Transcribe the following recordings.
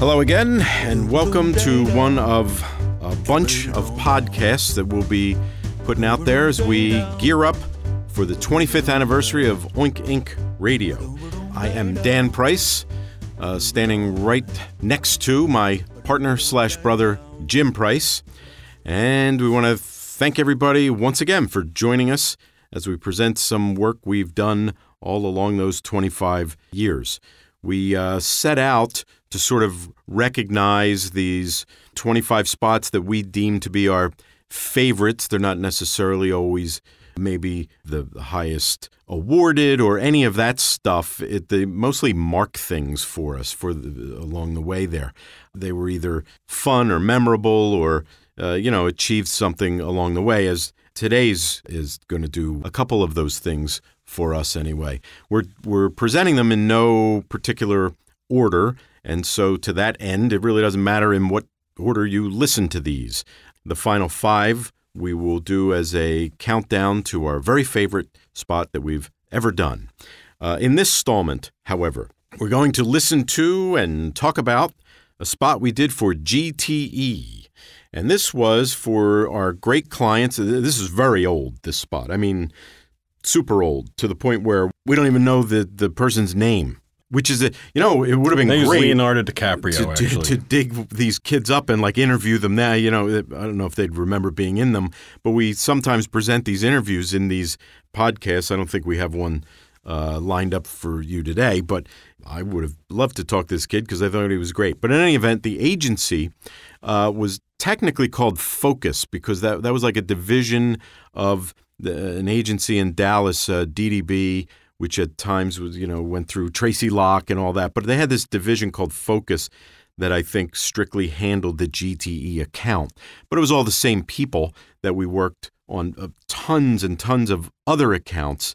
Hello again, and welcome to one of a bunch of podcasts that we'll be putting out there as we gear up for the 25th anniversary of Oink Ink. Radio. I am Dan Price, uh, standing right next to my partner slash brother Jim Price, and we want to thank everybody once again for joining us as we present some work we've done all along those 25 years. We uh, set out to sort of recognize these 25 spots that we deem to be our favorites. They're not necessarily always maybe the highest awarded or any of that stuff. It, they mostly mark things for us for the, along the way there. They were either fun or memorable or uh, you know achieved something along the way. As today's is going to do a couple of those things for us anyway. We're we're presenting them in no particular order, and so to that end, it really doesn't matter in what order you listen to these. The final five we will do as a countdown to our very favorite spot that we've ever done. Uh, in this installment, however, we're going to listen to and talk about a spot we did for GTE. And this was for our great clients. This is very old, this spot. I mean, super old to the point where we don't even know the, the person's name which is a you know it would have been They great Leonardo DiCaprio to, to, to dig these kids up and like interview them. Now you know i don't know if they'd remember being in them but we sometimes present these interviews in these podcasts. I don't think we have one uh, lined up for you today but i would have loved to talk to this kid because i thought he was great. But in any event the agency uh, was technically called focus because that, that was like a division of the, an agency in dallas uh, ddb which at times was you know went through Tracy Locke and all that. But they had this division called Focus that I think strictly handled the GTE account. But it was all the same people that we worked on uh, tons and tons of other accounts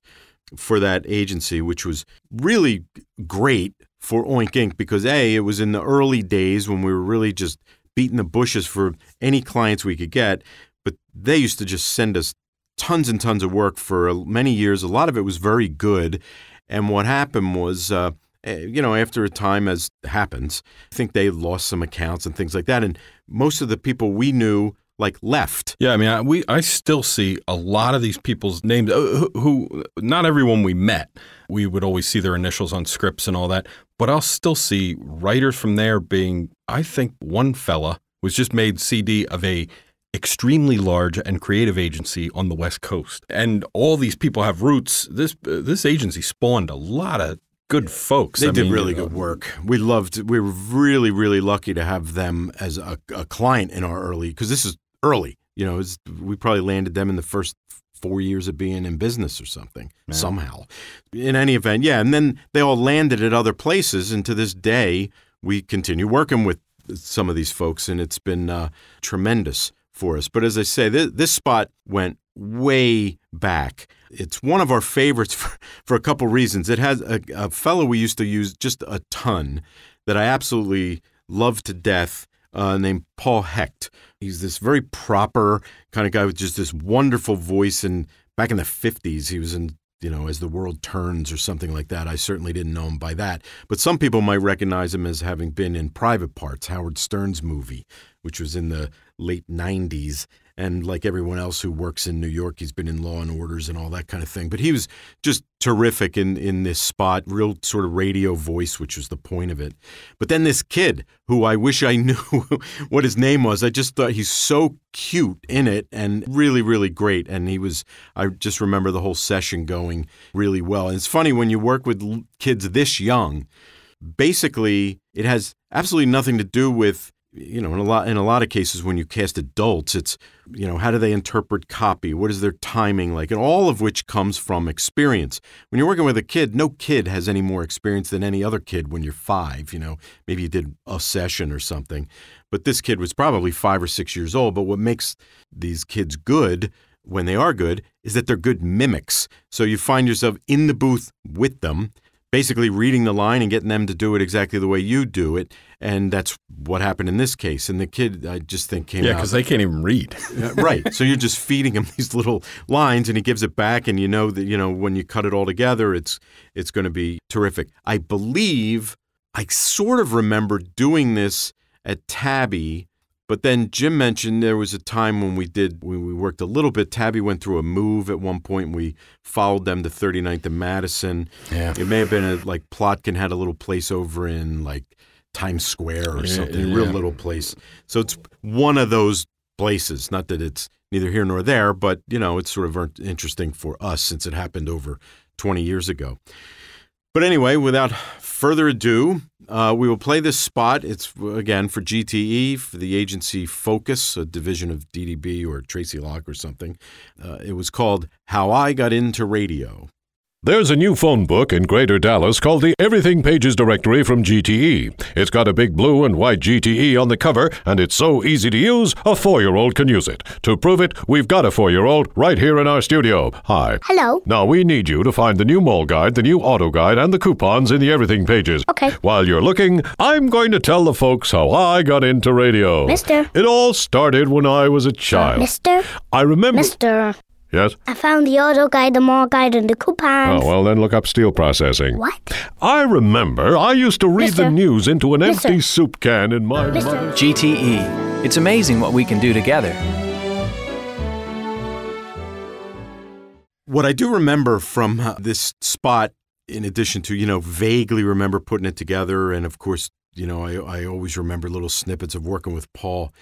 for that agency, which was really great for Oink Ink. because a it was in the early days when we were really just beating the bushes for any clients we could get. But they used to just send us tons and tons of work for many years. A lot of it was very good. And what happened was, uh, you know, after a time, as happens, I think they lost some accounts and things like that. And most of the people we knew like left. yeah, I mean, I, we I still see a lot of these people's names uh, who, who not everyone we met. We would always see their initials on scripts and all that, but I'll still see writers from there being. I think one fella was just made CD of a extremely large and creative agency on the West Coast, and all these people have roots. This uh, this agency spawned a lot of good folks. They I did mean, really uh, good work. We loved. We were really, really lucky to have them as a, a client in our early because this is early. You know, it's, we probably landed them in the first four years of being in business or something somehow. In any event, yeah, and then they all landed at other places, and to this day we continue working with some of these folks, and it's been uh, tremendous for us. But as I say, this, this spot went way back. It's one of our favorites for, for a couple reasons. It has a, a fellow we used to use just a ton that I absolutely love to death uh, named Paul Hecht. He's this very proper kind of guy with just this wonderful voice. And back in the 50s, he was in, you know, As the World Turns or something like that. I certainly didn't know him by that. But some people might recognize him as having been in Private Parts, Howard Stern's movie, which was in the late 90s. And like everyone else who works in New York, he's been in Law and Orders and all that kind of thing. But he was just terrific in, in this spot, real sort of radio voice, which was the point of it. But then this kid, who I wish I knew what his name was, I just thought he's so cute in it and really, really great. And he was, I just remember the whole session going really well. And it's funny when you work with kids this young, basically it has absolutely nothing to do with you know in a lot in a lot of cases when you cast adults it's you know how do they interpret copy? What is their timing like? And all of which comes from experience. When you're working with a kid no kid has any more experience than any other kid when you're 5 you know. Maybe you did a session or something. But this kid was probably 5 or 6 years old. But what makes these kids good when they are good is that they're good mimics. So you find yourself in the booth with them basically reading the line and getting them to do it exactly the way you do it. And that's what happened in this case. And the kid, I just think, came out. Yeah, because they can't even read. Right. So you're just feeding him these little lines, and he gives it back, and you know that you know when you cut it all together, it's it's going to be terrific. I believe I sort of remember doing this at Tabby, but then Jim mentioned there was a time when we did when we worked a little bit. Tabby went through a move at one point. And we followed them to 39th and Madison. Yeah. It may have been a, like Plotkin had a little place over in like Times Square or Yeah, something, a real little place. So it's one of those places. Not that it's neither here nor there, but you know, it's sort of interesting for us since it happened over 20 years ago. But anyway, without further ado, uh, we will play this spot. It's again for GTE, for the agency Focus, a division of DDB or Tracy Locke or something. Uh, it was called How I Got Into Radio. There's a new phone book in Greater Dallas called the Everything Pages Directory from GTE. It's got a big blue and white GTE on the cover, and it's so easy to use, a four year old can use it. To prove it, we've got a four year old right here in our studio. Hi. Hello. Now, we need you to find the new mall guide, the new auto guide, and the coupons in the Everything pages. Okay. While you're looking, I'm going to tell the folks how I got into radio. Mister. It all started when I was a child. Mister, I remember. Mister, Yes? I found the auto guide, the mall guide, and the coupons. Oh, well, then look up steel processing. What? I remember I used to read the news into an Mister. empty soup can in my Mister. mother's. GTE. It's amazing what we can do together. What I do remember from uh, this spot, in addition to, you know, vaguely remember putting it together, and of course, you know, I, I always remember little snippets of working with Paul,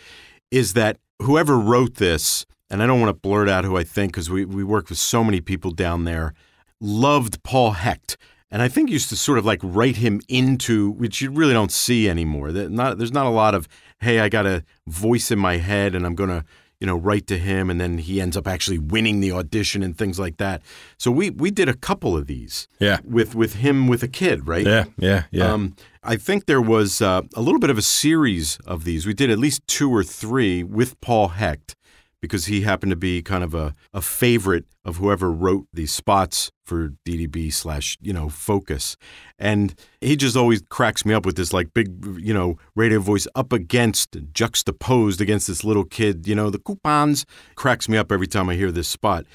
is that whoever wrote this, and I don't want to blurt out who I think because we, we worked with so many people down there, loved Paul Hecht. And I think used to sort of like write him into, which you really don't see anymore. That not, there's not a lot of, hey, I got a voice in my head and I'm going to, you know, write to him. And then he ends up actually winning the audition and things like that. So we, we did a couple of these Yeah. with, with him with a kid, right? Yeah, yeah, yeah. Um, I think there was uh, a little bit of a series of these. We did at least two or three with Paul Hecht because he happened to be kind of a, a favorite of whoever wrote these spots for DDB slash, you know, Focus. And he just always cracks me up with this like big, you know, radio voice up against, juxtaposed against this little kid. You know, the coupons cracks me up every time I hear this spot.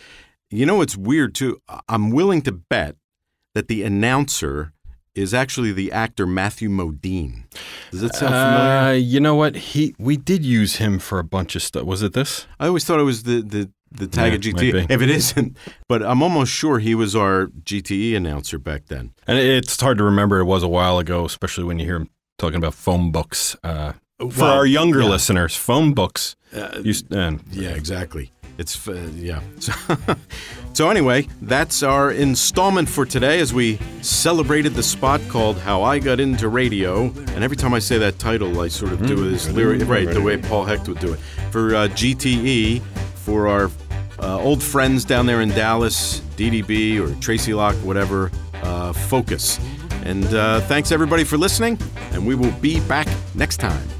You know, it's weird too. I'm willing to bet that the announcer is actually the actor Matthew Modine. Does that sound familiar? Uh, you know what? He we did use him for a bunch of stuff. Was it this? I always thought it was the the the tag Yeah, GTE. If it isn't, but I'm almost sure he was our GTE announcer back then. And it's hard to remember. It was a while ago, especially when you hear him talking about phone books. Uh, for Well, our younger yeah. listeners, phone books. used, and Yeah, exactly. It's uh, yeah. So, so anyway, that's our installment for today as we celebrated the spot called "How I Got Into Radio." And every time I say that title, I sort of do this lyric right the way Paul Hecht would do it for uh, GTE for our uh, old friends down there in Dallas, DDB or Tracy Locke, whatever. Uh, focus. And uh, thanks everybody for listening, and we will be back next time.